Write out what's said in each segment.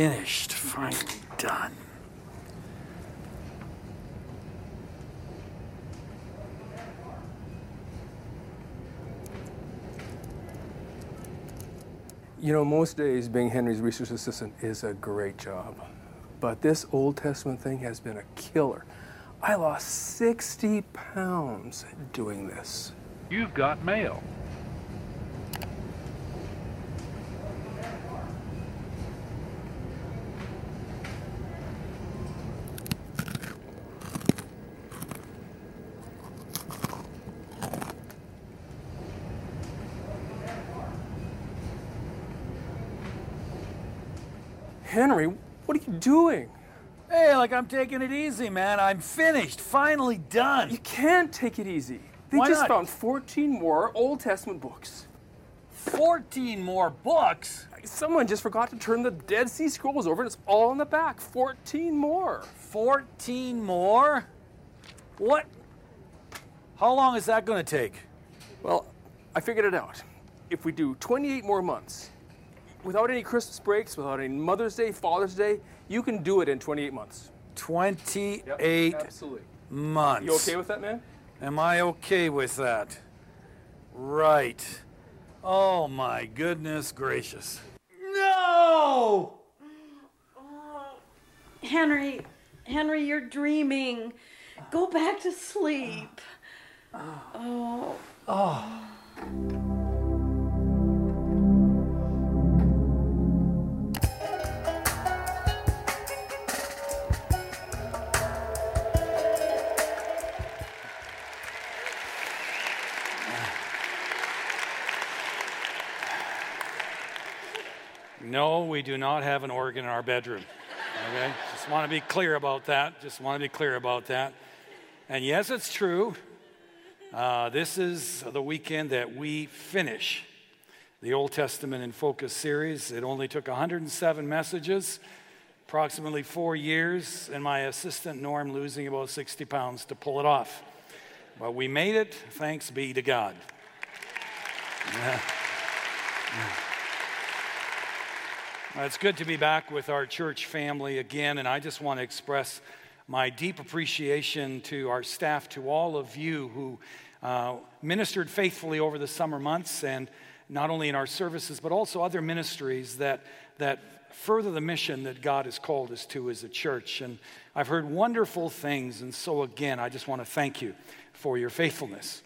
Finished. Finally done. You know, most days being Henry's research assistant is a great job. But this Old Testament thing has been a killer. I lost 60 pounds doing this. You've got mail. Henry, what are you doing? Hey, like I'm taking it easy, man. I'm finished. Finally done. You can't take it easy. They Why just not? found 14 more Old Testament books. 14 more books. Someone just forgot to turn the Dead Sea Scrolls over and it's all in the back. 14 more. 14 more? What? How long is that going to take? Well, I figured it out. If we do 28 more months, without any Christmas breaks, without any Mother's Day, Father's Day, you can do it in 28 months. 28 Absolutely. months. You okay with that, man? Am I okay with that? Right. Oh my goodness gracious. No! Henry, Henry, you're dreaming. Go back to sleep. Ah. Oh. Ah. No, we do not have an organ in our bedroom. Okay? Just want to be clear about that. Just want to be clear about that. And yes, it's true. Uh, this is the weekend that we finish the Old Testament in Focus series. It only took 107 messages, approximately four years, and my assistant Norm losing about 60 pounds to pull it off. But we made it. Thanks be to God. Uh, It's good to be back with our church family again, and I just want to express my deep appreciation to our staff, to all of you who uh, ministered faithfully over the summer months, and not only in our services, but also other ministries that, that further the mission that God has called us to as a church. And I've heard wonderful things, and so again, I just want to thank you for your faithfulness.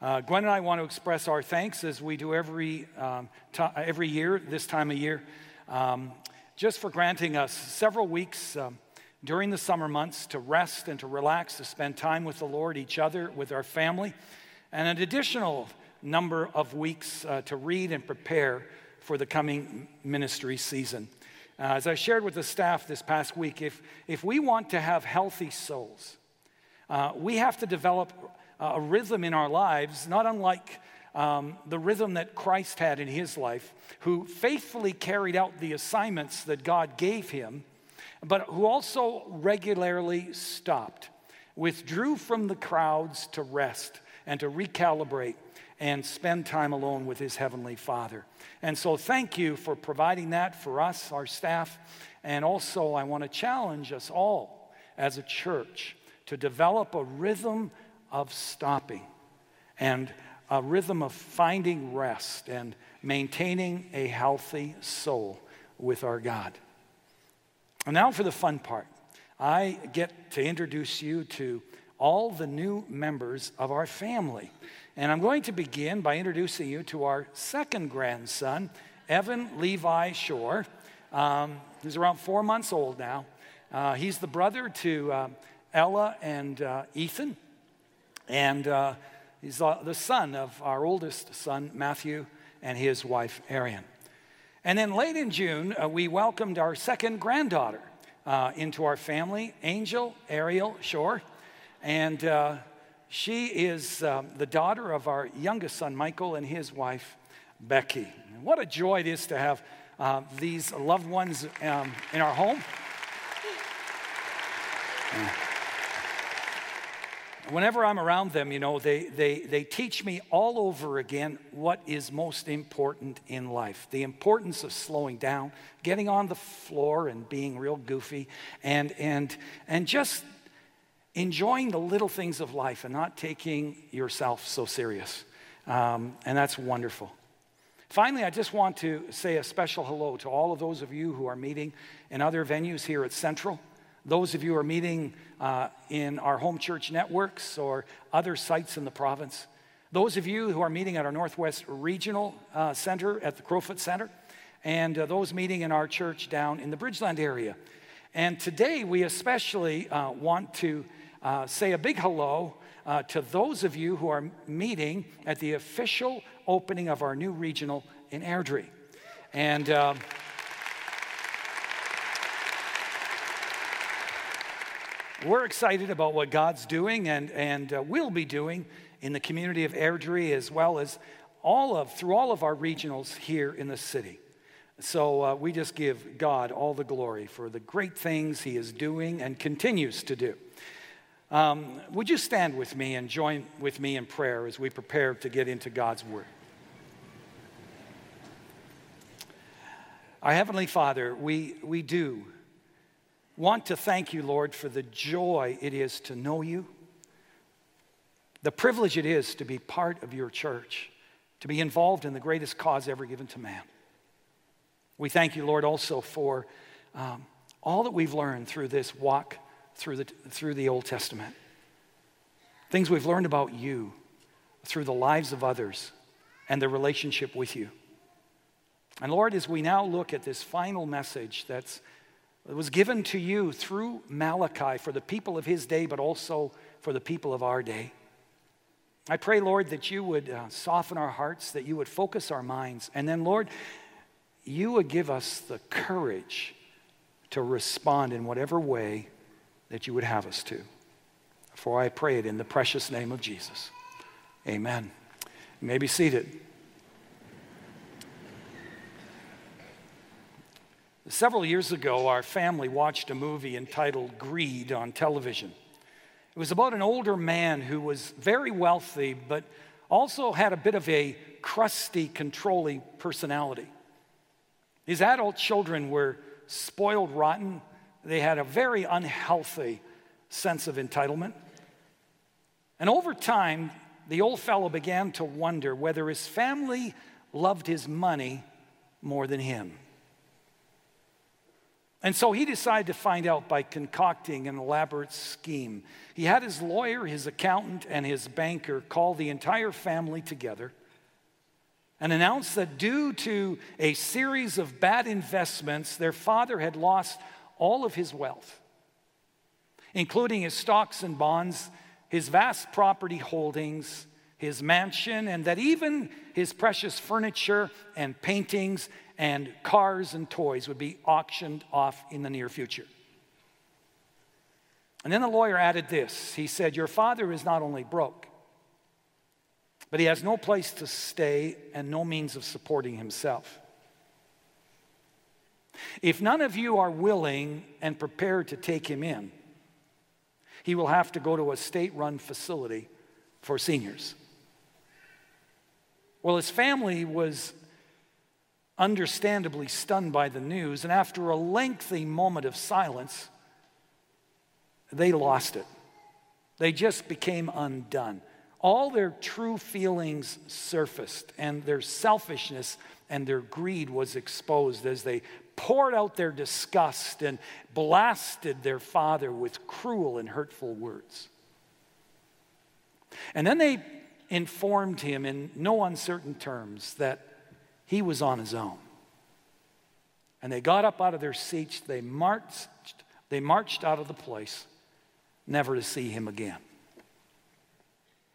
Uh, Gwen and I want to express our thanks as we do every, um, ti- every year, this time of year, um, just for granting us several weeks um, during the summer months to rest and to relax, to spend time with the Lord, each other, with our family, and an additional number of weeks uh, to read and prepare for the coming ministry season. Uh, as I shared with the staff this past week, if, if we want to have healthy souls, uh, we have to develop a rhythm in our lives, not unlike um, the rhythm that Christ had in his life, who faithfully carried out the assignments that God gave him, but who also regularly stopped, withdrew from the crowds to rest and to recalibrate and spend time alone with his heavenly Father. And so, thank you for providing that for us, our staff. And also, I want to challenge us all as a church to develop a rhythm of stopping and a rhythm of finding rest and maintaining a healthy soul with our God. And now for the fun part. I get to introduce you to all the new members of our family. And I'm going to begin by introducing you to our second grandson, Evan Levi Schorr. Um, he's around four months old now. Uh, he's the brother to uh, Ella and uh, Ethan. And uh, he's the son of our oldest son, Matthew, and his wife, Arian. And then late in June, uh, we welcomed our second granddaughter uh, into our family, Angel Ariel Schorr. And uh, she is um, the daughter of our youngest son, Michael, and his wife, Becky. And what a joy it is to have uh, these loved ones um, in our home. Whenever I'm around them, you know, they, they, they teach me all over again what is most important in life the importance of slowing down, getting on the floor and being real goofy, and, and, and just enjoying the little things of life and not taking yourself so serious. Um, and that's wonderful. Finally, I just want to say a special hello to all of those of you who are meeting in other venues here at Central. Those of you who are meeting uh, in our home church networks or other sites in the province. Those of you who are meeting at our Northwest Regional uh, Center at the Crowfoot Center. And uh, those meeting in our church down in the Bridgeland area. And today we especially uh, want to uh, say a big hello uh, to those of you who are meeting at the official opening of our new regional in Airdrie. And we're excited about what God's doing and, and uh, will be doing in the community of Airdrie as well as all of, through all of our regionals here in the city. So uh, we just give God all the glory for the great things He is doing and continues to do. Um, would you stand with me and join with me in prayer as we prepare to get into God's Word? Our Heavenly Father, we, we do want to thank you, Lord, for the joy it is to know you, the privilege it is to be part of your church, to be involved in the greatest cause ever given to man. We thank you, Lord, also for um, all that we've learned through this walk through the, through the Old Testament. Things we've learned about you through the lives of others and their relationship with you. And Lord, as we now look at this final message that's, that was given to you through Malachi for the people of his day, but also for the people of our day, I pray, Lord, that you would uh, soften our hearts, that you would focus our minds, and then, Lord, you would give us the courage to respond in whatever way that you would have us to. For I pray it in the precious name of Jesus. Amen. You may be seated. Several years ago, our family watched a movie entitled Greed on television. It was about an older man who was very wealthy, but also had a bit of a crusty, controlling personality. His adult children were spoiled rotten they had a very unhealthy sense of entitlement. And over time, the old fellow began to wonder whether his family loved his money more than him. And so he decided to find out by concocting an elaborate scheme. He had his lawyer, his accountant, and his banker call the entire family together and announce that due to a series of bad investments, their father had lost all of his wealth, including his stocks and bonds, his vast property holdings, his mansion, and that even his precious furniture and paintings and cars and toys would be auctioned off in the near future. And then the lawyer added this He said, Your father is not only broke, but he has no place to stay and no means of supporting himself. If none of you are willing and prepared to take him in, he will have to go to a state run facility for seniors. Well, his family was understandably stunned by the news, and after a lengthy moment of silence, they lost it. They just became undone. All their true feelings surfaced, and their selfishness and their greed was exposed as they poured out their disgust and blasted their father with cruel and hurtful words. And then they informed him in no uncertain terms that he was on his own. And they got up out of their seats, they marched, they marched out of the place, never to see him again.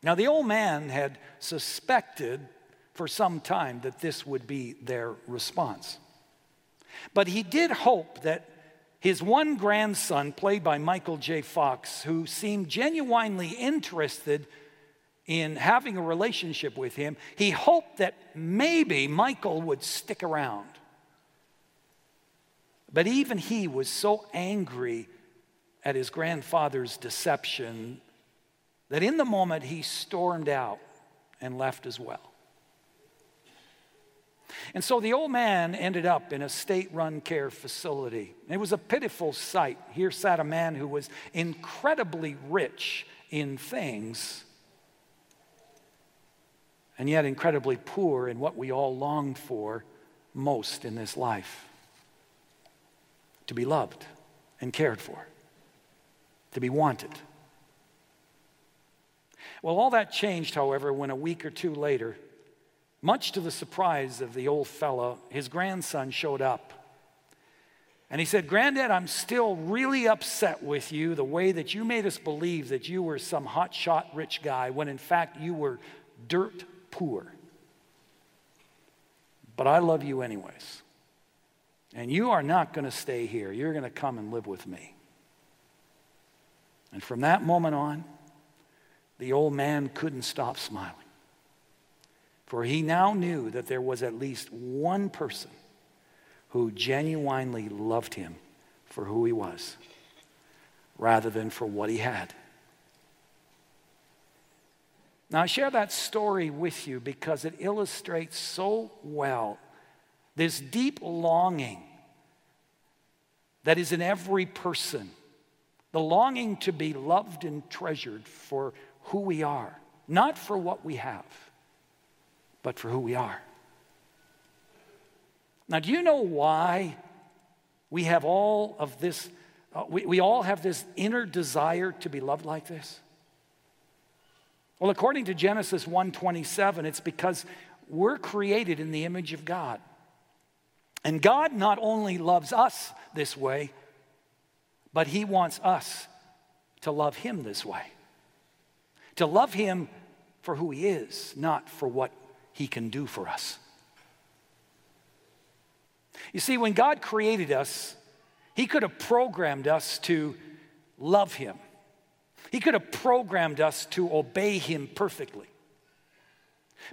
Now, the old man had suspected for some time that this would be their response. But he did hope that his one grandson, played by Michael J. Fox, who seemed genuinely interested in having a relationship with him, he hoped that maybe Michael would stick around. But even he was so angry at his grandfather's deception that in the moment he stormed out and left as well. And so the old man ended up in a state run care facility. It was a pitiful sight. Here sat a man who was incredibly rich in things, and yet incredibly poor in what we all long for most in this life to be loved and cared for, to be wanted. Well, all that changed, however, when a week or two later, much to the surprise of the old fellow, his grandson showed up. And he said, Granddad, I'm still really upset with you the way that you made us believe that you were some hotshot rich guy when in fact you were dirt poor. But I love you anyways. And you are not going to stay here. You're going to come and live with me. And from that moment on, the old man couldn't stop smiling. For he now knew that there was at least one person who genuinely loved him for who he was rather than for what he had. Now, I share that story with you because it illustrates so well this deep longing that is in every person the longing to be loved and treasured for who we are, not for what we have but for who we are. Now, do you know why we have all of this? Uh, we, we all have this inner desire to be loved like this? Well, according to Genesis 1:27, it's because we're created in the image of God. And God not only loves us this way, but He wants us to love Him this way. To love Him for who He is, not for what he can do for us. You see, when God created us, He could have programmed us to love Him. He could have programmed us to obey Him perfectly.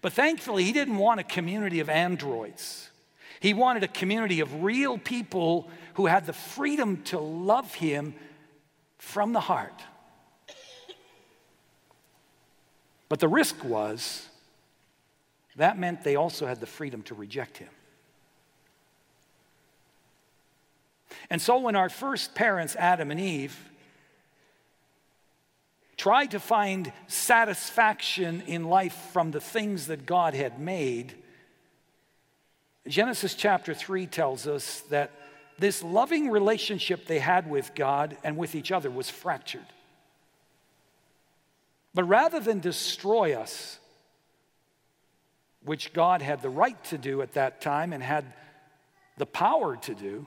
But thankfully, He didn't want a community of androids. He wanted a community of real people who had the freedom to love Him from the heart. But the risk was that meant they also had the freedom to reject him. And so when our first parents, Adam and Eve, tried to find satisfaction in life from the things that God had made, Genesis chapter 3 tells us that this loving relationship they had with God and with each other was fractured. But rather than destroy us, which God had the right to do at that time and had the power to do,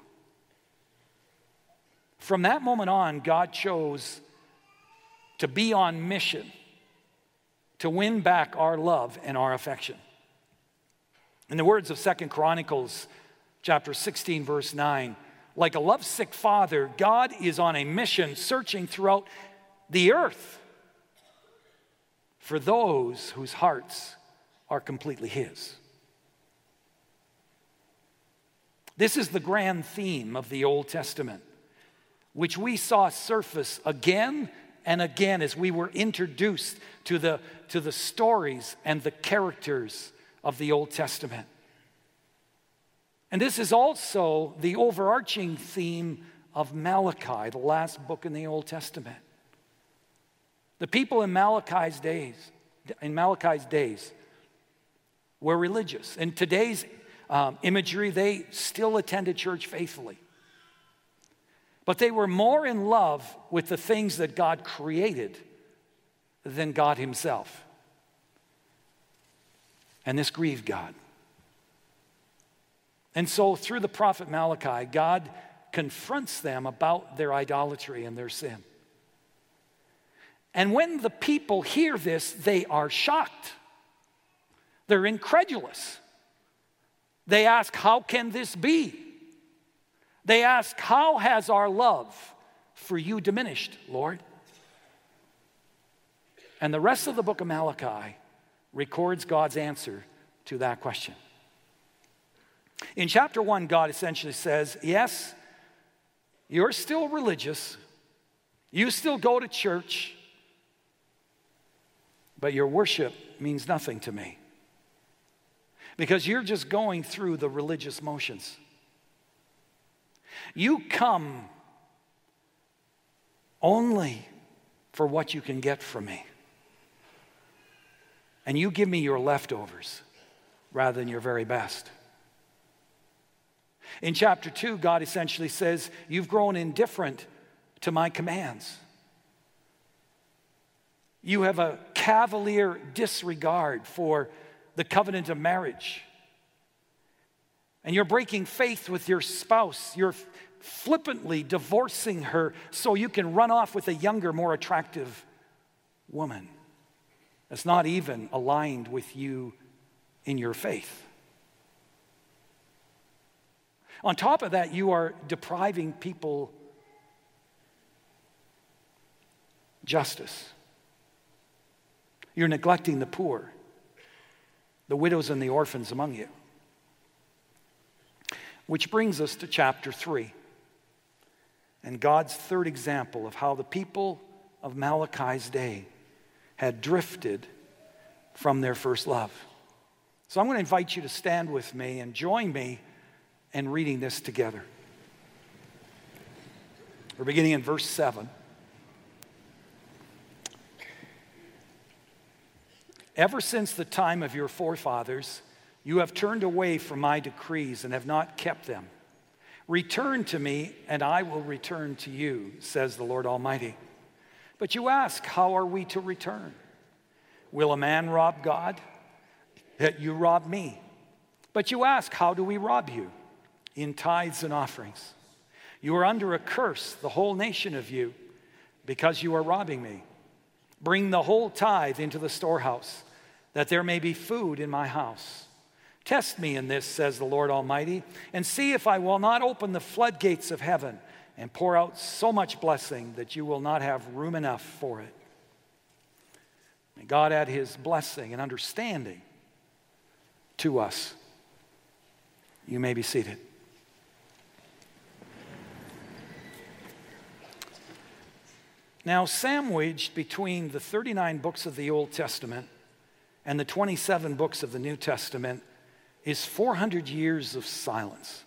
from that moment on, God chose to be on mission to win back our love and our affection. In the words of Second Chronicles chapter 16 verse 9, like a lovesick father, God is on a mission searching throughout the earth for those whose hearts are completely His. This is the grand theme of the Old Testament, which we saw surface again and again as we were introduced to the, to the stories and the characters of the Old Testament. And this is also the overarching theme of Malachi, the last book in the Old Testament. The people in Malachi's days, in Malachi's days, were religious. In today's um, imagery, they still attended church faithfully. But they were more in love with the things that God created than God Himself. And this grieved God. And so, through the prophet Malachi, God confronts them about their idolatry and their sin. And when the people hear this, they are shocked. They're incredulous. They ask, How can this be? They ask, How has our love for you diminished, Lord? And the rest of the book of Malachi records God's answer to that question. In chapter one, God essentially says, Yes, you're still religious, you still go to church, but your worship means nothing to me because you're just going through the religious motions. You come only for what you can get from me. And you give me your leftovers rather than your very best. In chapter 2, God essentially says, You've grown indifferent to my commands. You have a cavalier disregard for the covenant of marriage. And you're breaking faith with your spouse. You're flippantly divorcing her so you can run off with a younger, more attractive woman that's not even aligned with you in your faith. On top of that, you are depriving people justice. You're neglecting the poor, the widows and the orphans among you. Which brings us to chapter 3 and God's third example of how the people of Malachi's day had drifted from their first love. So I'm going to invite you to stand with me and join me in reading this together. We're beginning in verse 7. Ever since the time of your forefathers, you have turned away from my decrees and have not kept them. Return to me, and I will return to you, says the Lord Almighty. But you ask, How are we to return? Will a man rob God? That you rob me. But you ask, How do we rob you? In tithes and offerings. You are under a curse, the whole nation of you, because you are robbing me. Bring the whole tithe into the storehouse, that there may be food in my house. Test me in this, says the Lord Almighty, and see if I will not open the floodgates of heaven and pour out so much blessing that you will not have room enough for it. May God add his blessing and understanding to us. You may be seated. Now, sandwiched between the 39 books of the Old Testament and the 27 books of the New Testament is 400 years of silence.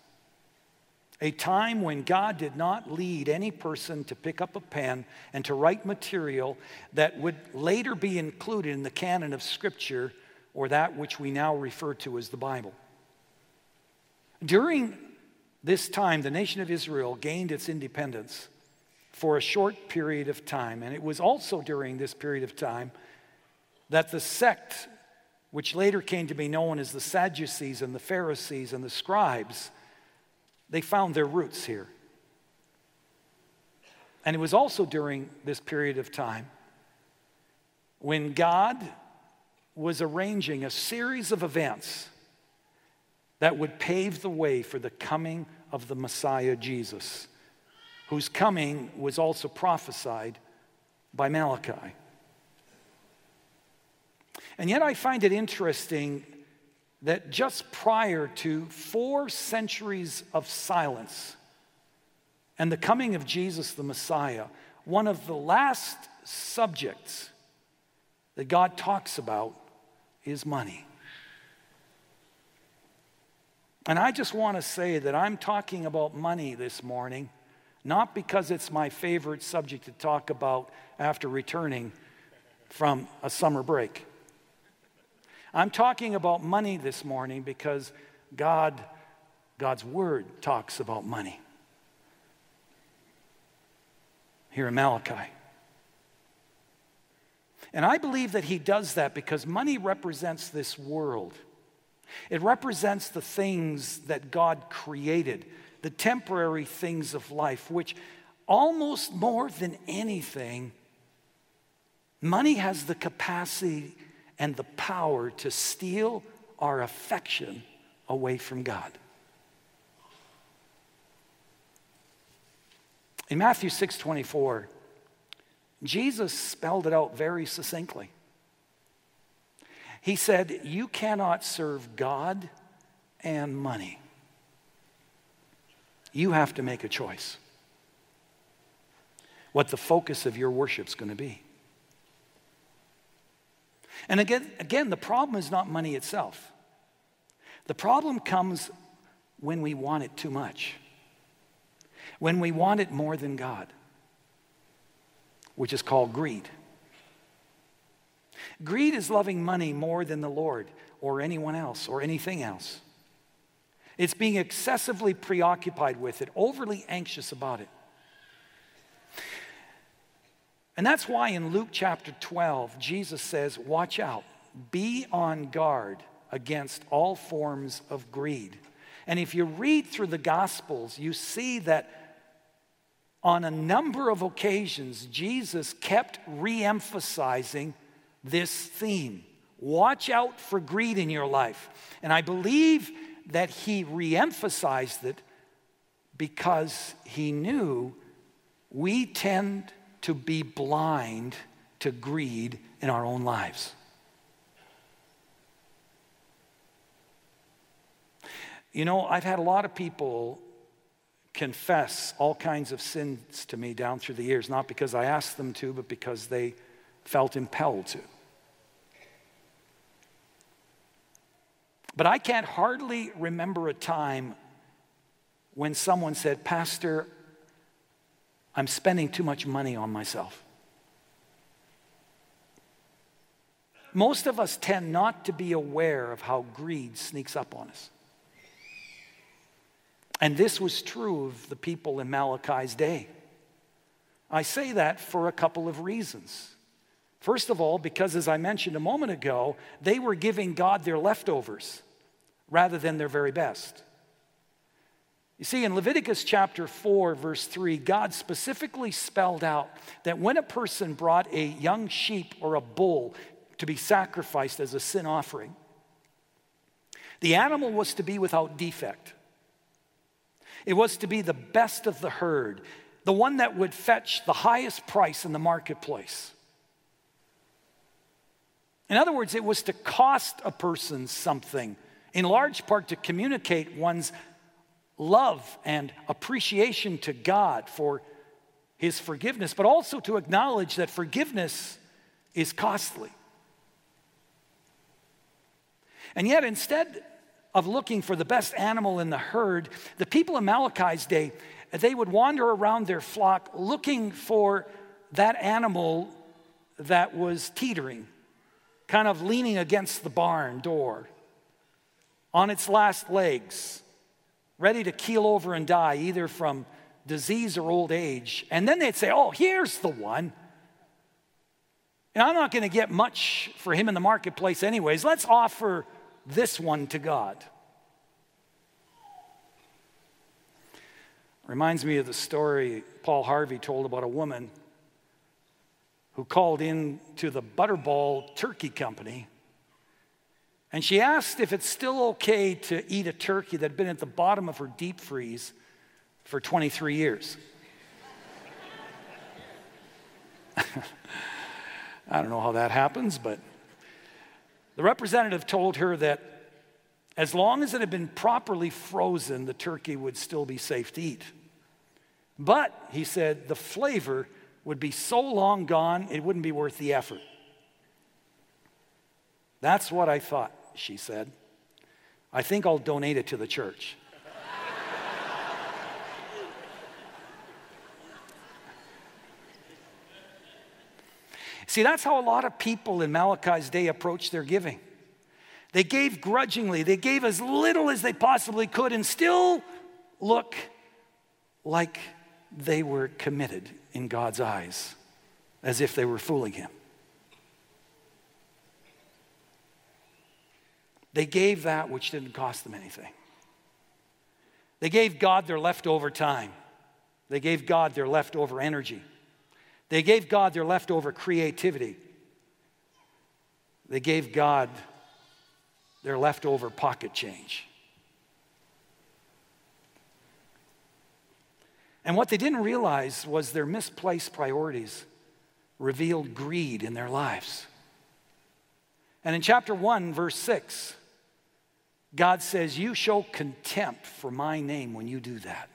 A time when God did not lead any person to pick up a pen and to write material that would later be included in the canon of Scripture or that which we now refer to as the Bible. During this time, the nation of Israel gained its independence for a short period of time. And it was also during this period of time that the sect which later came to be known as the Sadducees and the Pharisees and the scribes, they found their roots here. And it was also during this period of time when God was arranging a series of events that would pave the way for the coming of the Messiah Jesus, whose coming was also prophesied by Malachi. And yet I find it interesting that just prior to four centuries of silence and the coming of Jesus the Messiah, one of the last subjects that God talks about is money. And I just want to say that I'm talking about money this morning, not because it's my favorite subject to talk about after returning from a summer break. I'm talking about money this morning because God, God's word talks about money. Here in Malachi. And I believe that he does that because money represents this world. It represents the things that God created, the temporary things of life, which almost more than anything, money has the capacity and the power to steal our affection away from God. In Matthew 6 24, Jesus spelled it out very succinctly. He said, You cannot serve God and money. You have to make a choice what the focus of your worship is going to be. And again, again, the problem is not money itself. The problem comes when we want it too much, when we want it more than God, which is called greed. Greed is loving money more than the Lord or anyone else or anything else. It's being excessively preoccupied with it, overly anxious about it. And that's why in Luke chapter 12, Jesus says, Watch out, be on guard against all forms of greed. And if you read through the Gospels, you see that on a number of occasions, Jesus kept re emphasizing this theme. Watch out for greed in your life. And I believe that he re emphasized it because he knew we tend to be blind to greed in our own lives. You know, I've had a lot of people confess all kinds of sins to me down through the years, not because I asked them to, but because they felt impelled to. But I can't hardly remember a time when someone said, Pastor, I'm spending too much money on myself. Most of us tend not to be aware of how greed sneaks up on us. And this was true of the people in Malachi's day. I say that for a couple of reasons. First of all, because as I mentioned a moment ago, they were giving God their leftovers rather than their very best. You see, in Leviticus chapter 4, verse 3, God specifically spelled out that when a person brought a young sheep or a bull to be sacrificed as a sin offering, the animal was to be without defect. It was to be the best of the herd, the one that would fetch the highest price in the marketplace. In other words, it was to cost a person something, in large part to communicate one's love and appreciation to God for his forgiveness, but also to acknowledge that forgiveness is costly. And yet, instead of looking for the best animal in the herd, the people in Malachi's day, they would wander around their flock looking for that animal that was teetering, kind of leaning against the barn door, on its last legs ready to keel over and die, either from disease or old age. And then they'd say, Oh, here's the one. And I'm not going to get much for him in the marketplace, anyways. Let's offer this one to God. Reminds me of the story Paul Harvey told about a woman who called in to the Butterball Turkey Company and she asked if it's still okay to eat a turkey that had been at the bottom of her deep freeze for 23 years. I don't know how that happens, but the representative told her that as long as it had been properly frozen, the turkey would still be safe to eat. But, he said, the flavor would be so long gone, it wouldn't be worth the effort. That's what I thought she said. I think I'll donate it to the church. See, that's how a lot of people in Malachi's day approached their giving. They gave grudgingly, they gave as little as they possibly could and still look like they were committed in God's eyes, as if they were fooling Him. They gave that which didn't cost them anything. They gave God their leftover time. They gave God their leftover energy. They gave God their leftover creativity. They gave God their leftover pocket change. And what they didn't realize was their misplaced priorities revealed greed in their lives. And in chapter 1, verse 6, God says, You show contempt for my name when you do that,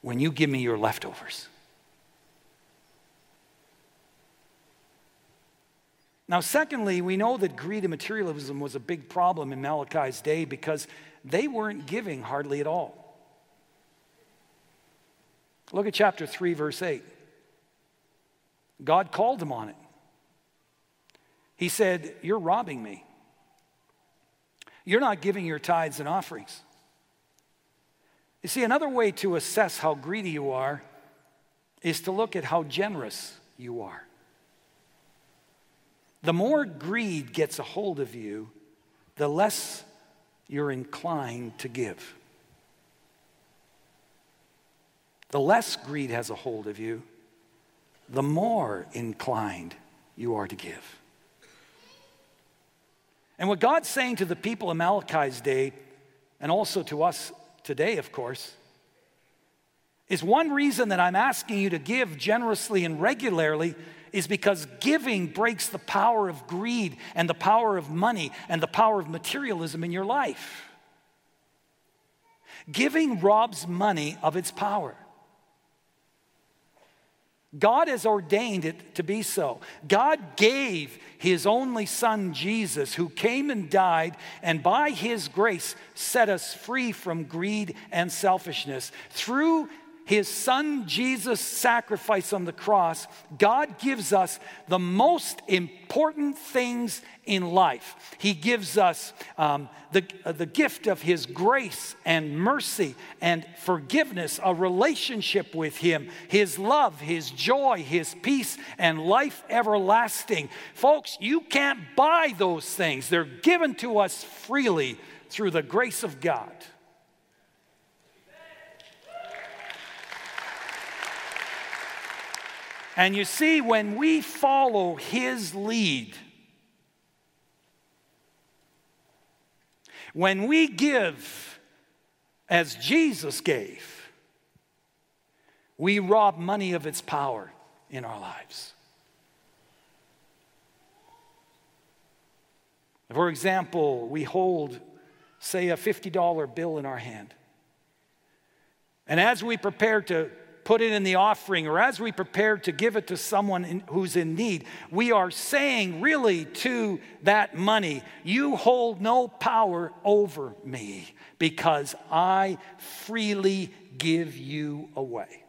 when you give me your leftovers. Now, secondly, we know that greed and materialism was a big problem in Malachi's day because they weren't giving hardly at all. Look at chapter 3, verse 8. God called him on it. He said, You're robbing me. You're not giving your tithes and offerings. You see, another way to assess how greedy you are is to look at how generous you are. The more greed gets a hold of you, the less you're inclined to give. The less greed has a hold of you, the more inclined you are to give. And what God's saying to the people of Malachi's day, and also to us today, of course, is one reason that I'm asking you to give generously and regularly is because giving breaks the power of greed and the power of money and the power of materialism in your life. Giving robs money of its power. God has ordained it to be so. God gave his only son, Jesus, who came and died, and by his grace set us free from greed and selfishness. Through his son Jesus' sacrifice on the cross, God gives us the most important things in life. He gives us um, the, uh, the gift of his grace and mercy and forgiveness, a relationship with him, his love, his joy, his peace, and life everlasting. Folks, you can't buy those things, they're given to us freely through the grace of God. And you see, when we follow his lead, when we give as Jesus gave, we rob money of its power in our lives. For example, we hold, say, a $50 bill in our hand. And as we prepare to put it in the offering or as we prepare to give it to someone in, who's in need, we are saying really to that money, You hold no power over me because I freely give you away.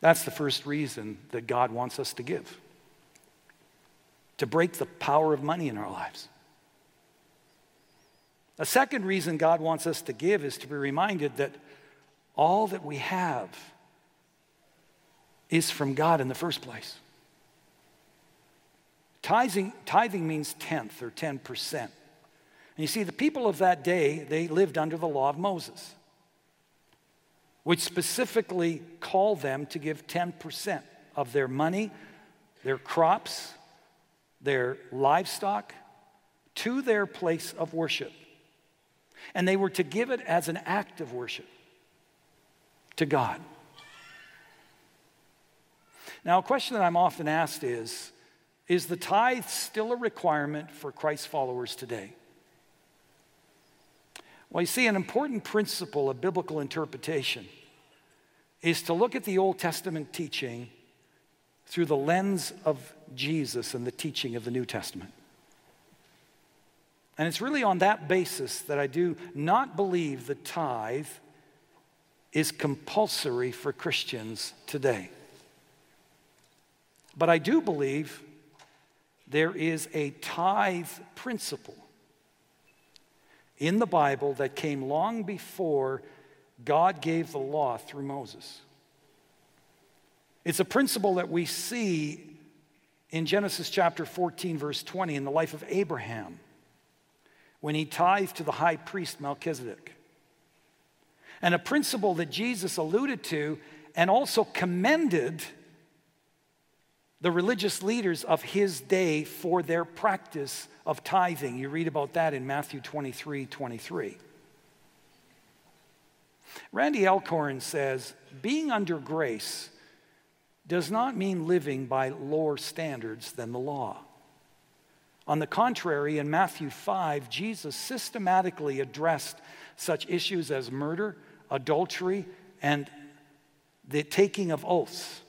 That's the first reason that God wants us to give to break the power of money in our lives. A second reason God wants us to give is to be reminded that all that we have is from God in the first place. Tithing, tithing means tenth or 10%. And you see, the people of that day, they lived under the law of Moses, which specifically called them to give 10% of their money, their crops, their livestock to their place of worship and they were to give it as an act of worship to God. Now, a question that I'm often asked is Is the tithe still a requirement for Christ followers today? Well, you see, an important principle of biblical interpretation is to look at the Old Testament teaching through the lens of Jesus and the teaching of the New Testament. And it's really on that basis that I do not believe the tithe is compulsory for Christians today. But I do believe there is a tithe principle in the Bible that came long before God gave the law through Moses. It's a principle that we see in Genesis chapter 14, verse 20, in the life of Abraham when he tithed to the high priest Melchizedek. And a principle that Jesus alluded to and also commended the religious leaders of his day for their practice of tithing. You read about that in Matthew 23 23. Randy Alcorn says, being under grace does not mean living by lower standards than the law. On the contrary, in Matthew 5, Jesus systematically addressed such issues as murder, adultery, and the taking of oaths.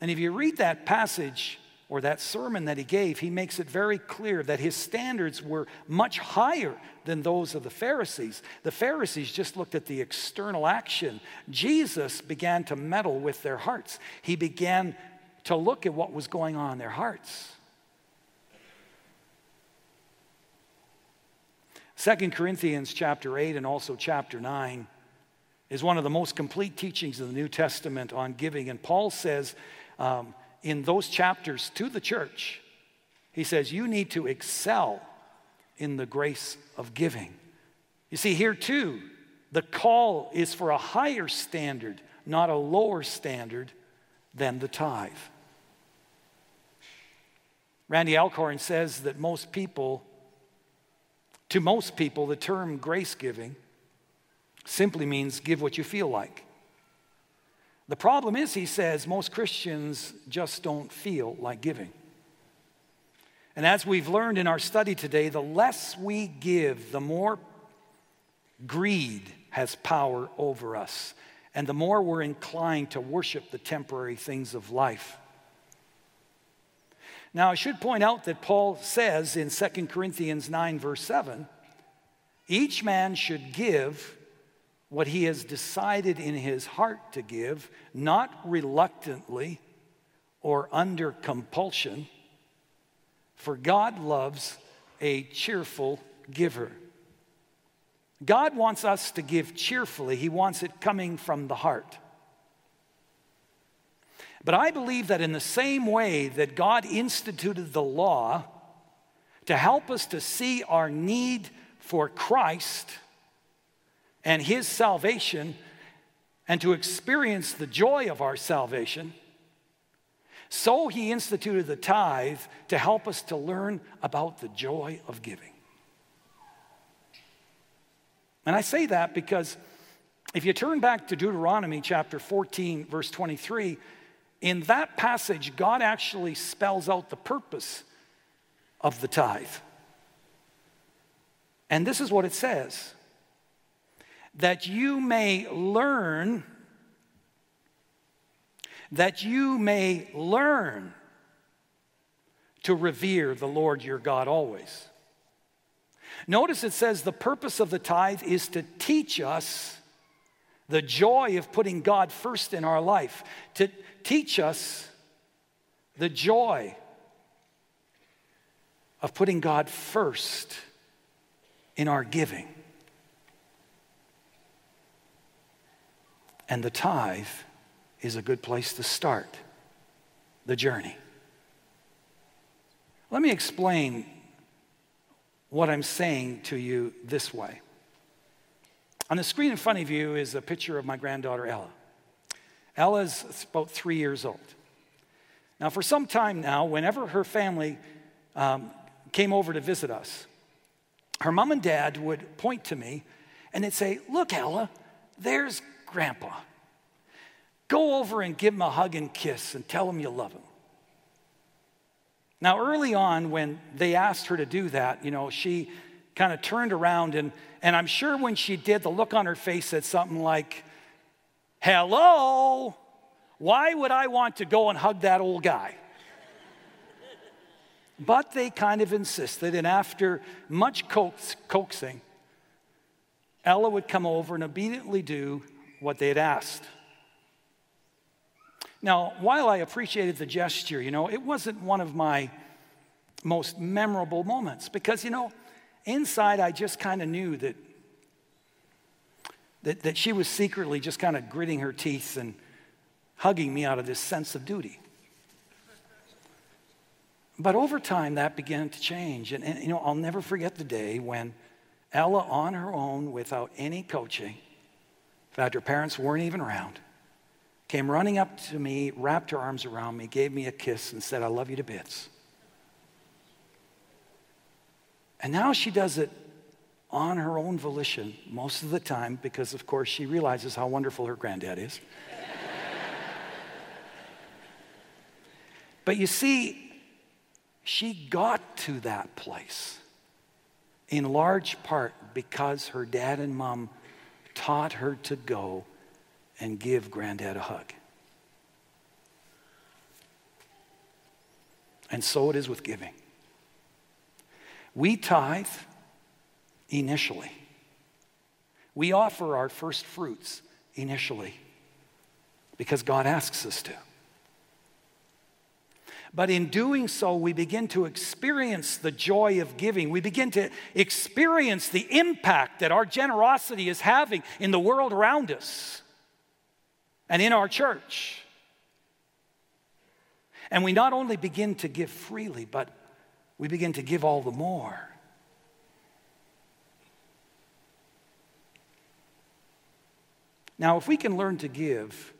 And if you read that passage or that sermon that he gave, he makes it very clear that his standards were much higher than those of the Pharisees. The Pharisees just looked at the external action. Jesus began to meddle with their hearts, he began to look at what was going on in their hearts. 2 Corinthians chapter 8 and also chapter 9 is one of the most complete teachings of the New Testament on giving. And Paul says um, in those chapters to the church, he says, You need to excel in the grace of giving. You see, here too, the call is for a higher standard, not a lower standard than the tithe. Randy Alcorn says that most people to most people, the term grace giving simply means give what you feel like. The problem is, he says, most Christians just don't feel like giving. And as we've learned in our study today, the less we give, the more greed has power over us, and the more we're inclined to worship the temporary things of life. Now, I should point out that Paul says in 2 Corinthians 9, verse 7, each man should give what he has decided in his heart to give, not reluctantly or under compulsion, for God loves a cheerful giver. God wants us to give cheerfully, He wants it coming from the heart. But I believe that in the same way that God instituted the law to help us to see our need for Christ and His salvation and to experience the joy of our salvation, so He instituted the tithe to help us to learn about the joy of giving. And I say that because if you turn back to Deuteronomy chapter 14, verse 23, in that passage, God actually spells out the purpose of the tithe. And this is what it says that you may learn, that you may learn to revere the Lord your God always. Notice it says the purpose of the tithe is to teach us the joy of putting God first in our life, to, teach us the joy of putting God first in our giving. And the tithe is a good place to start the journey. Let me explain what I'm saying to you this way. On the screen in front of you is a picture of my granddaughter Ella. Ella's about three years old. Now, for some time now, whenever her family um, came over to visit us, her mom and dad would point to me and they'd say, Look, Ella, there's Grandpa. Go over and give him a hug and kiss and tell him you love him. Now, early on, when they asked her to do that, you know, she kind of turned around and, and I'm sure when she did, the look on her face said something like, Hello? Why would I want to go and hug that old guy? But they kind of insisted, and after much coax, coaxing, Ella would come over and obediently do what they had asked. Now, while I appreciated the gesture, you know, it wasn't one of my most memorable moments because, you know, inside I just kind of knew that that, that she was secretly just kind of gritting her teeth and hugging me out of this sense of duty. But over time, that began to change. And, and, you know, I'll never forget the day when Ella, on her own, without any coaching, in fact, her parents weren't even around, came running up to me, wrapped her arms around me, gave me a kiss, and said, I love you to bits. And now she does it on her own volition most of the time because, of course, she realizes how wonderful her granddad is. but you see, she got to that place in large part because her dad and mom taught her to go and give Granddad a hug. And so it is with giving. We tithe initially. We offer our first fruits initially because God asks us to. But in doing so, we begin to experience the joy of giving. We begin to experience the impact that our generosity is having in the world around us and in our church. And we not only begin to give freely, but we begin to give all the more. Now, if we can learn to give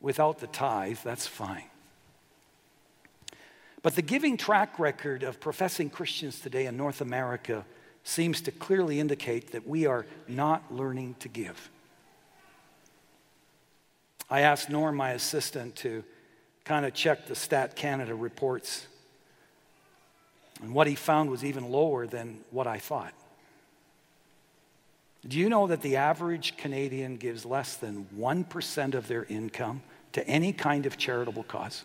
without the tithe, that's fine. But the giving track record of professing Christians today in North America seems to clearly indicate that we are not learning to give. I asked Norm, my assistant, to kind of check the Stat Canada reports. And what he found was even lower than what I thought. Do you know that the average Canadian gives less than 1% of their income to any kind of charitable cause?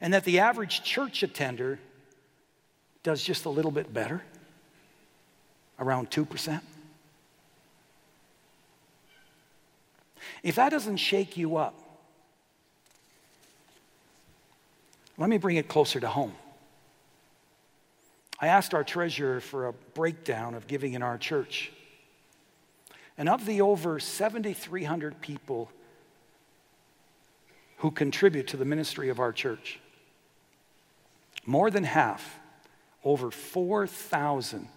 And that the average church attender does just a little bit better, around 2%? If that doesn't shake you up, let me bring it closer to home. I asked our treasurer for a breakdown of giving in our church. And of the over 7,300 people who contribute to the ministry of our church, more than half, over 4,000,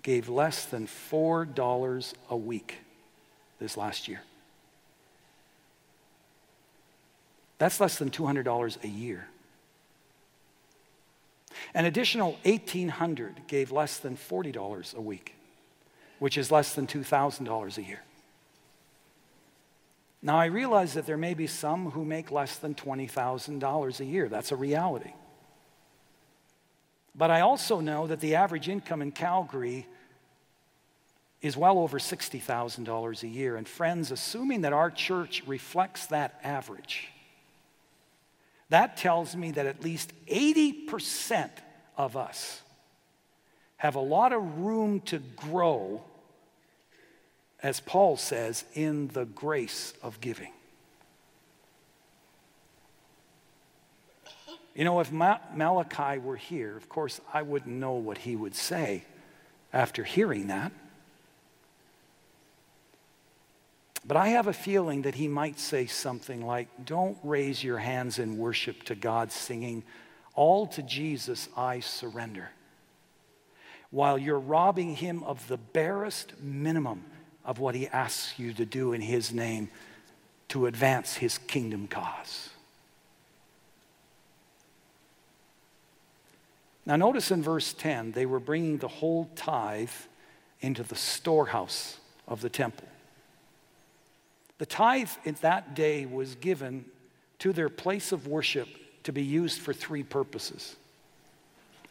gave less than $4 a week this last year. That's less than $200 a year. An additional 1,800 gave less than $40 a week, which is less than $2,000 a year. Now, I realize that there may be some who make less than $20,000 a year. That's a reality. But I also know that the average income in Calgary is well over $60,000 a year. And friends, assuming that our church reflects that average, that tells me that at least 80% of us have a lot of room to grow, as Paul says, in the grace of giving. You know, if Malachi were here, of course, I wouldn't know what he would say after hearing that. But I have a feeling that he might say something like, Don't raise your hands in worship to God, singing, All to Jesus I surrender, while you're robbing him of the barest minimum of what he asks you to do in his name to advance his kingdom cause. Now, notice in verse 10, they were bringing the whole tithe into the storehouse of the temple. The tithe in that day was given to their place of worship to be used for three purposes.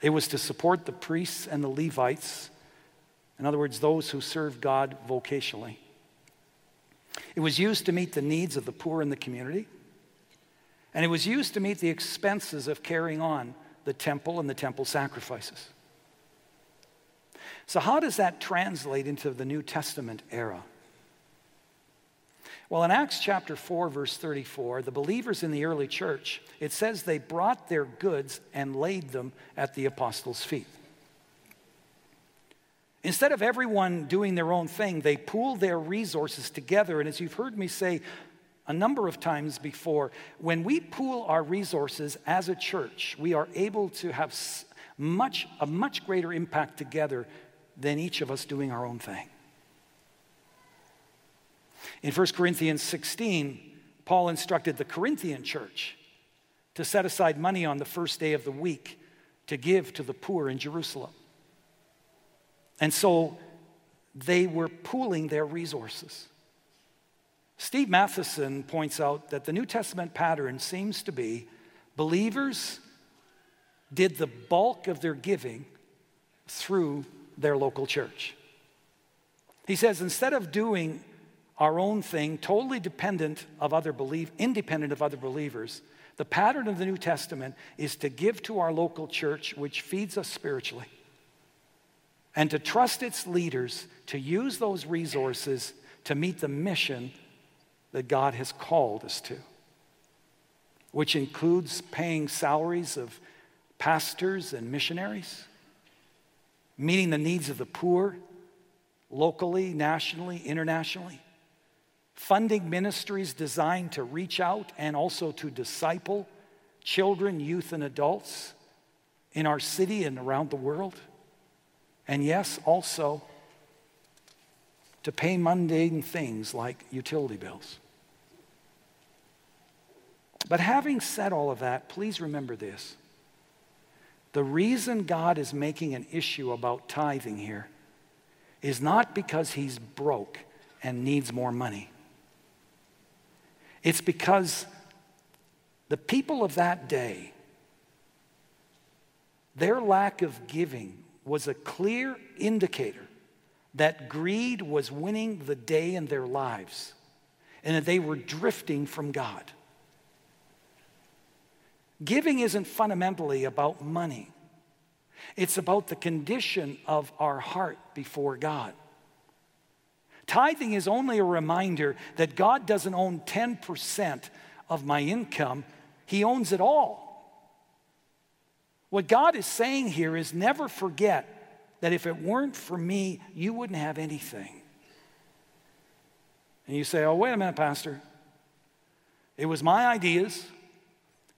It was to support the priests and the Levites, in other words, those who served God vocationally. It was used to meet the needs of the poor in the community. And it was used to meet the expenses of carrying on the temple and the temple sacrifices. So, how does that translate into the New Testament era? Well, in Acts chapter 4, verse 34, the believers in the early church, it says they brought their goods and laid them at the apostles' feet. Instead of everyone doing their own thing, they pooled their resources together. And as you've heard me say a number of times before, when we pool our resources as a church, we are able to have much, a much greater impact together than each of us doing our own thing. In 1 Corinthians 16, Paul instructed the Corinthian church to set aside money on the first day of the week to give to the poor in Jerusalem. And so they were pooling their resources. Steve Matheson points out that the New Testament pattern seems to be believers did the bulk of their giving through their local church. He says instead of doing our own thing, totally dependent of other believe, independent of other believers, the pattern of the New Testament is to give to our local church, which feeds us spiritually, and to trust its leaders to use those resources to meet the mission that God has called us to, which includes paying salaries of pastors and missionaries, meeting the needs of the poor locally, nationally, internationally funding ministries designed to reach out and also to disciple children, youth, and adults in our city and around the world. And yes, also to pay mundane things like utility bills. But having said all of that, please remember this. The reason God is making an issue about tithing here is not because he's broke and needs more money. It's because the people of that day, their lack of giving was a clear indicator that greed was winning the day in their lives and that they were drifting from God. Giving isn't fundamentally about money. It's about the condition of our heart before God. Tithing is only a reminder that God doesn't own 10% of my income, He owns it all. What God is saying here is never forget that if it weren't for me, you wouldn't have anything. And you say, oh, wait a minute, Pastor. It was my ideas,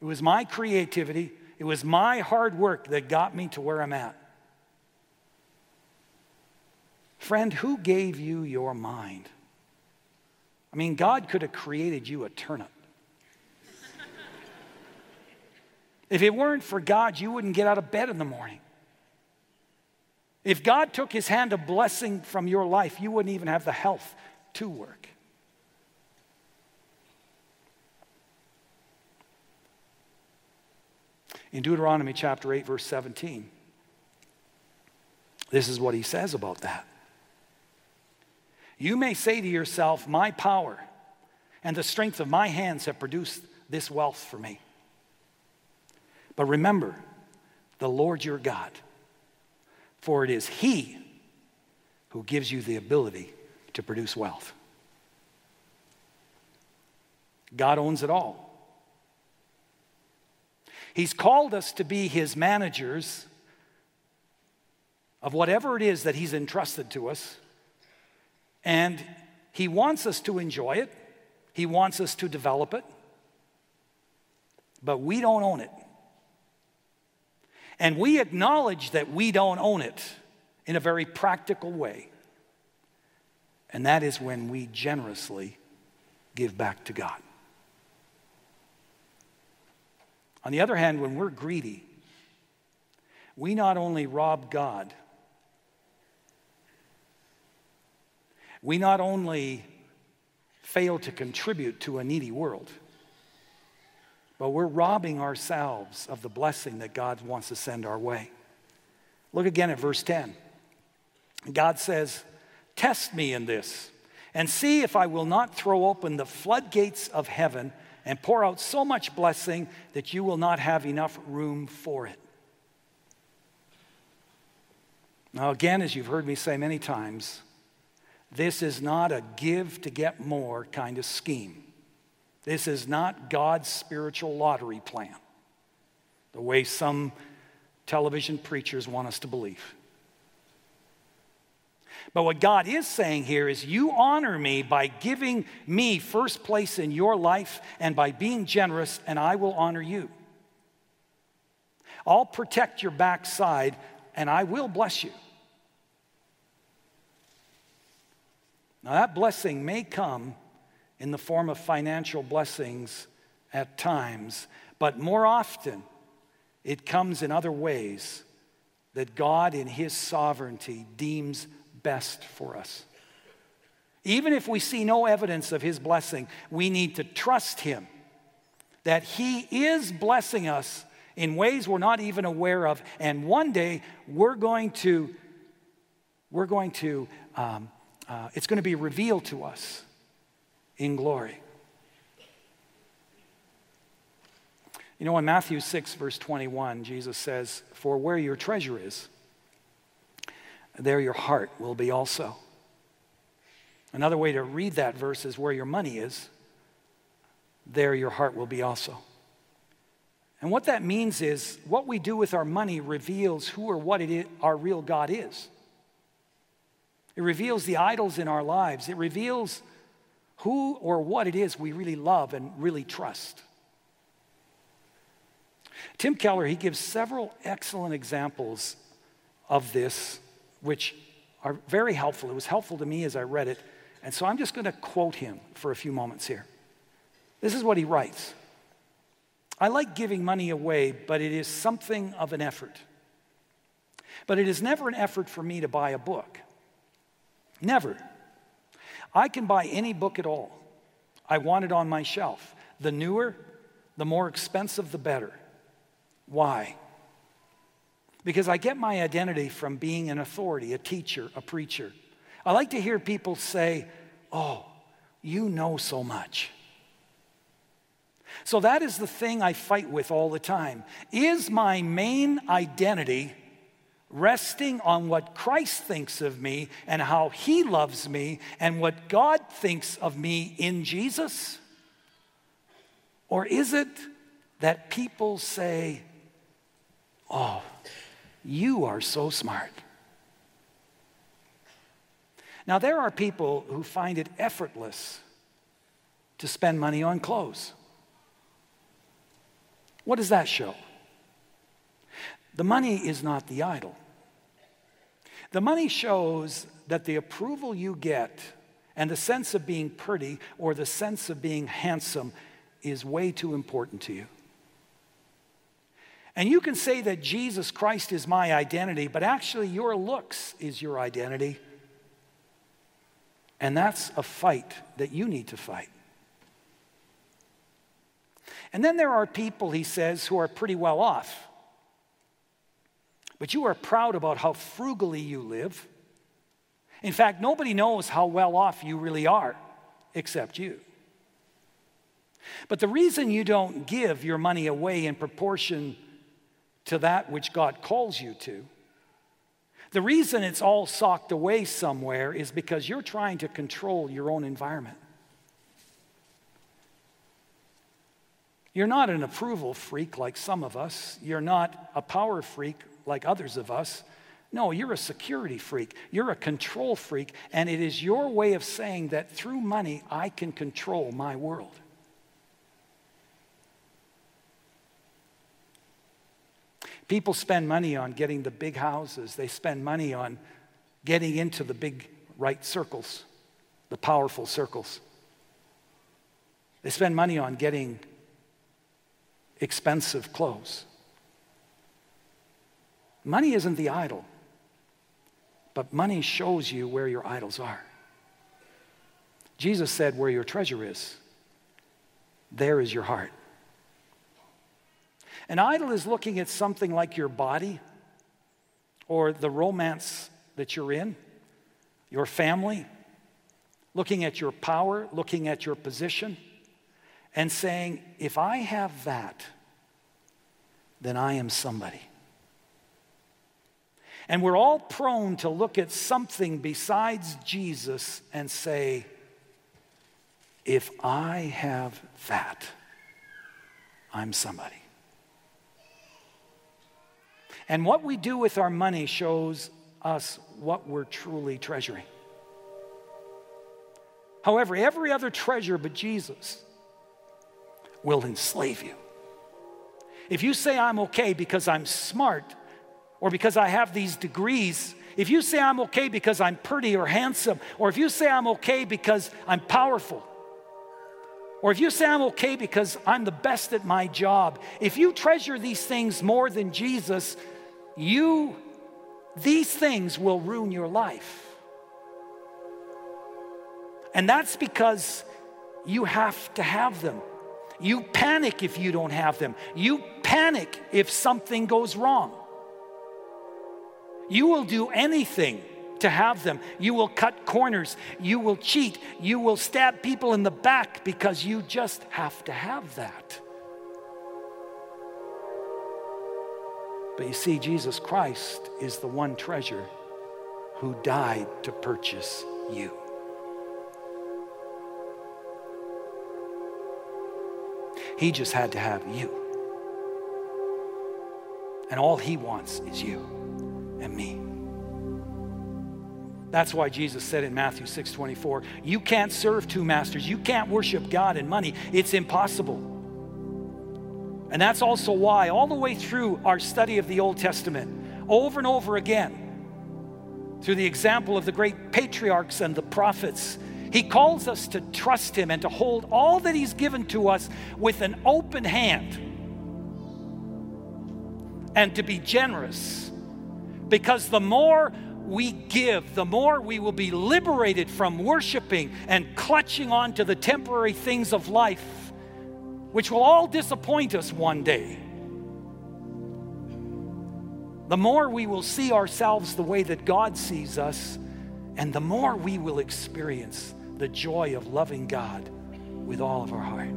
it was my creativity, it was my hard work that got me to where I'm at. Friend, who gave you your mind? I mean, God could have created you a turnip. if it weren't for God, you wouldn't get out of bed in the morning. If God took his hand of blessing from your life, you wouldn't even have the health to work. In Deuteronomy chapter 8, verse 17, this is what he says about that. You may say to yourself, My power and the strength of my hands have produced this wealth for me. But remember the Lord your God, for it is He who gives you the ability to produce wealth. God owns it all. He's called us to be His managers of whatever it is that He's entrusted to us. And He wants us to enjoy it, He wants us to develop it, but we don't own it. And we acknowledge that we don't own it in a very practical way. And that is when we generously give back to God. On the other hand, when we're greedy, we not only rob God, we not only fail to contribute to a needy world, but we're robbing ourselves of the blessing that God wants to send our way. Look again at verse 10. God says, Test me in this and see if I will not throw open the floodgates of heaven and pour out so much blessing that you will not have enough room for it. Now, again, as you've heard me say many times, this is not a give to get more kind of scheme. This is not God's spiritual lottery plan, the way some television preachers want us to believe. But what God is saying here is, you honor me by giving me first place in your life and by being generous, and I will honor you. I'll protect your backside and I will bless you. Now, that blessing may come in the form of financial blessings at times, but more often it comes in other ways that God, in His sovereignty, deems best for us. Even if we see no evidence of His blessing, we need to trust Him that He is blessing us in ways we're not even aware of, and one day we're going to, we're going to um, uh, it's going to be revealed to us in glory. You know, in Matthew 6, verse 21, Jesus says, For where your treasure is, there your heart will be also. Another way to read that verse is, Where your money is, there your heart will be also. And what that means is, what we do with our money reveals who or what it is, our real God is. It reveals the idols in our lives. It reveals who or what it is we really love and really trust. Tim Keller, he gives several excellent examples of this, which are very helpful. It was helpful to me as I read it. And so I'm just going to quote him for a few moments here. This is what he writes I like giving money away, but it is something of an effort. But it is never an effort for me to buy a book. Never. I can buy any book at all. I want it on my shelf. The newer, the more expensive, the better. Why? Because I get my identity from being an authority, a teacher, a preacher. I like to hear people say, Oh, you know so much. So that is the thing I fight with all the time. Is my main identity resting on what Christ thinks of me and how he loves me and what God thinks of me in Jesus? Or is it that people say, Oh, you are so smart. Now, there are people who find it effortless to spend money on clothes. What does that show? The money is not the idol. The money shows that the approval you get and the sense of being pretty or the sense of being handsome is way too important to you. And you can say that Jesus Christ is my identity, but actually, your looks is your identity. And that's a fight that you need to fight. And then there are people, he says, who are pretty well off. But you are proud about how frugally you live. In fact, nobody knows how well off you really are except you. But the reason you don't give your money away in proportion to that which God calls you to. The reason it's all socked away somewhere is because you're trying to control your own environment. You're not an approval freak like some of us. You're not a power freak like others of us. No, you're a security freak. You're a control freak. And it is your way of saying that through money, I can control my world. People spend money on getting the big houses, they spend money on getting into the big right circles, the powerful circles. They spend money on getting expensive clothes. Money isn't the idol, but money shows you where your idols are. Jesus said, Where your treasure is, there is your heart. An idol is looking at something like your body or the romance that you're in, your family, looking at your power, looking at your position, and saying, if I have that, then I am somebody. And we're all prone to look at something besides Jesus and say, if I have that, I'm somebody. And what we do with our money shows us what we're truly treasuring. However, every other treasure but Jesus will enslave you. If you say I'm okay because I'm smart or because I have these degrees, if you say I'm okay because I'm pretty or handsome, or if you say I'm okay because I'm powerful, or if you say I'm okay because I'm the best at my job, if you treasure these things more than Jesus, you, these things will ruin your life. And that's because you have to have them. You panic if you don't have them. You panic if something goes wrong. You will do anything to have them. You will cut corners. You will cheat. You will stab people in the back because you just have to have that. But you see, Jesus Christ is the one treasure who died to purchase you. He just had to have you. And all he wants is you and me. That's why Jesus said in Matthew 6 24, you can't serve two masters. You can't worship God and money. It's impossible. And that's also why, all the way through our study of the Old Testament, over and over again, through the example of the great patriarchs and the prophets, he calls us to trust him and to hold all that he's given to us with an open hand and to be generous. Because the more we give, the more we will be liberated from worshiping and clutching on to the temporary things of life, which will all disappoint us one day. The more we will see ourselves the way that God sees us, and the more we will experience the joy of loving God with all of our heart.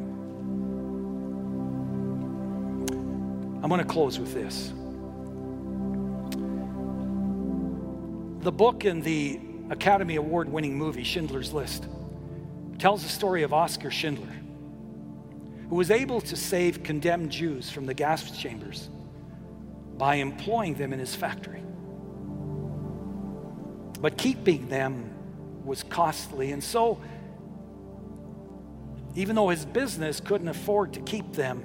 I'm going to close with this. The book in the Academy Award winning movie, Schindler's List, tells the story of Oscar Schindler, who was able to save condemned Jews from the gas chambers by employing them in his factory. But keeping them was costly, and so, even though his business couldn't afford to keep them,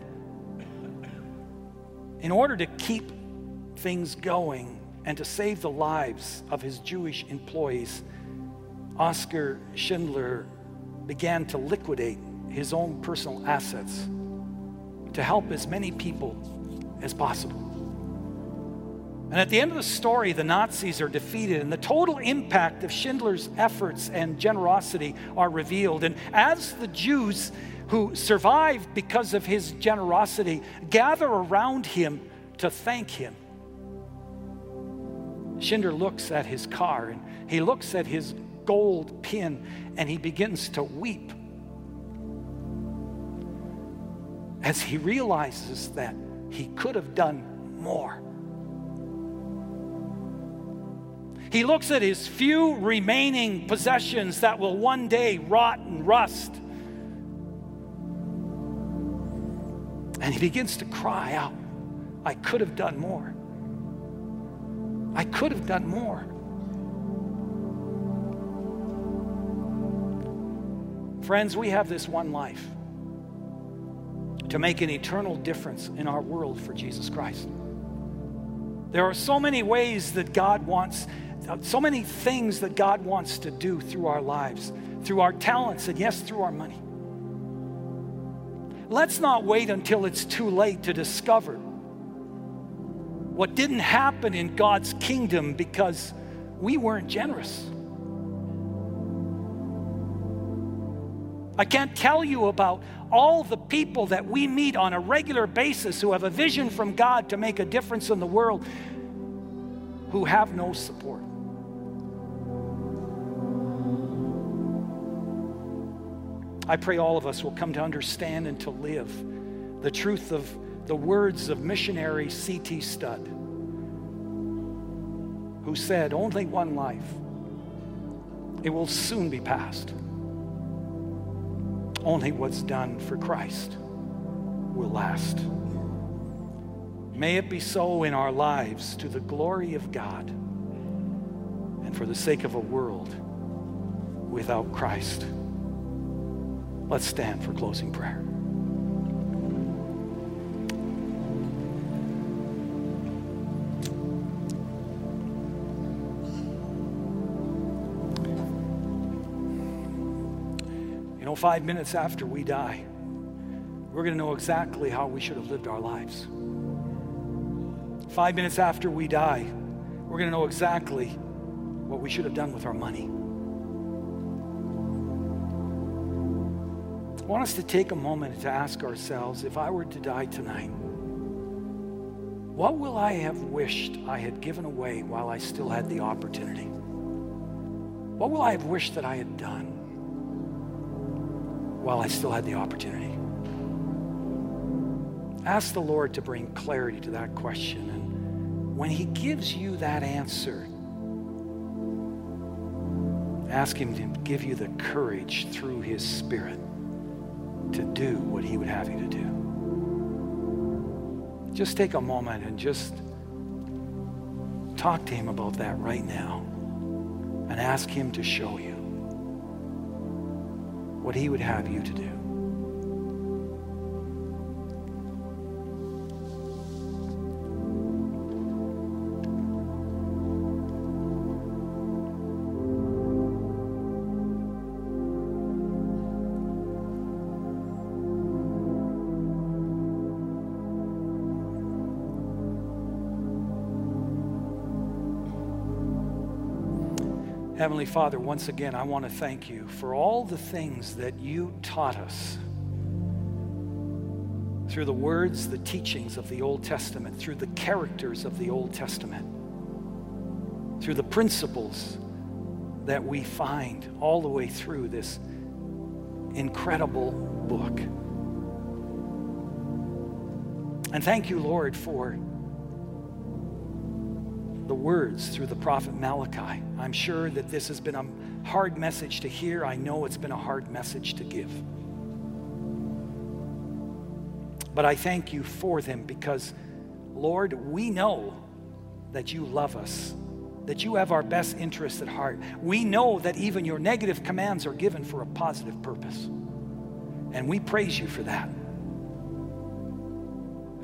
in order to keep things going, and to save the lives of his Jewish employees, Oscar Schindler began to liquidate his own personal assets to help as many people as possible. And at the end of the story, the Nazis are defeated, and the total impact of Schindler's efforts and generosity are revealed. And as the Jews who survived because of his generosity gather around him to thank him, Schindler looks at his car and he looks at his gold pin and he begins to weep as he realizes that he could have done more. He looks at his few remaining possessions that will one day rot and rust. And he begins to cry out, I could have done more. I could have done more. Friends, we have this one life to make an eternal difference in our world for Jesus Christ. There are so many ways that God wants, so many things that God wants to do through our lives, through our talents, and yes, through our money. Let's not wait until it's too late to discover what didn't happen in God's kingdom because we weren't generous. I can't tell you about all the people that we meet on a regular basis who have a vision from God to make a difference in the world who have no support. I pray all of us will come to understand and to live the truth of the words of missionary C.T. Studd, who said, Only one life. It will soon be past. Only what's done for Christ will last. May it be so in our lives to the glory of God and for the sake of a world without Christ. Let's stand for closing prayer. Five minutes after we die, we're going to know exactly how we should have lived our lives. Five minutes after we die, we're going to know exactly what we should have done with our money. I want us to take a moment to ask ourselves if I were to die tonight, what will I have wished I had given away while I still had the opportunity? What will I have wished that I had done while I still had the opportunity? Ask the Lord to bring clarity to that question. And when He gives you that answer, ask Him to give you the courage through His Spirit to do what He would have you to do. Just take a moment and just talk to Him about that right now and ask Him to show you what He would have you to do. Heavenly Father, once again, I want to thank you for all the things that you taught us through the words, the teachings of the Old Testament, through the characters of the Old Testament, through the principles that we find all the way through this incredible book. And thank you, Lord, for words through the prophet Malachi. I'm sure that this has been a hard message to hear. I know it's been a hard message to give. But I thank you for them because, Lord, we know that you love us, that you have our best interests at heart. We know that even your negative commands are given for a positive purpose. And we praise you for that.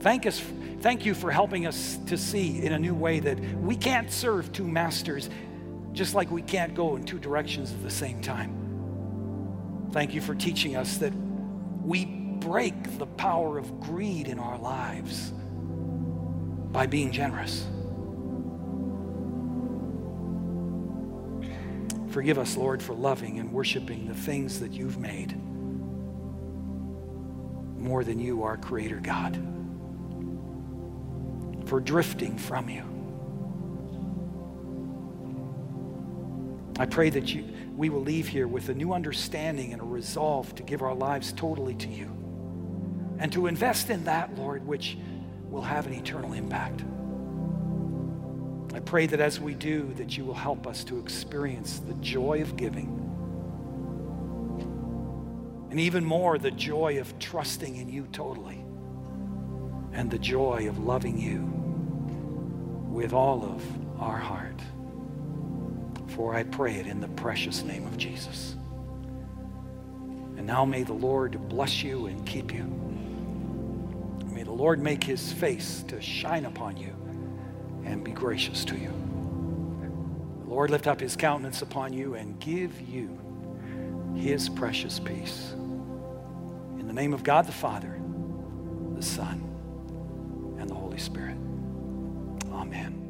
Thank us Thank you for helping us to see in a new way that we can't serve two masters, just like we can't go in two directions at the same time. Thank you for teaching us that we break the power of greed in our lives by being generous. Forgive us, Lord, for loving and worshiping the things that you've made more than you, our Creator God for drifting from you. I pray that you, we will leave here with a new understanding and a resolve to give our lives totally to you and to invest in that, Lord, which will have an eternal impact. I pray that as we do, that you will help us to experience the joy of giving and even more the joy of trusting in you totally and the joy of loving you with all of our heart. For I pray it in the precious name of Jesus. And now may the Lord bless you and keep you. May the Lord make his face to shine upon you and be gracious to you. The Lord lift up his countenance upon you and give you his precious peace. In the name of God the Father, the Son, and the Holy Spirit. Amen.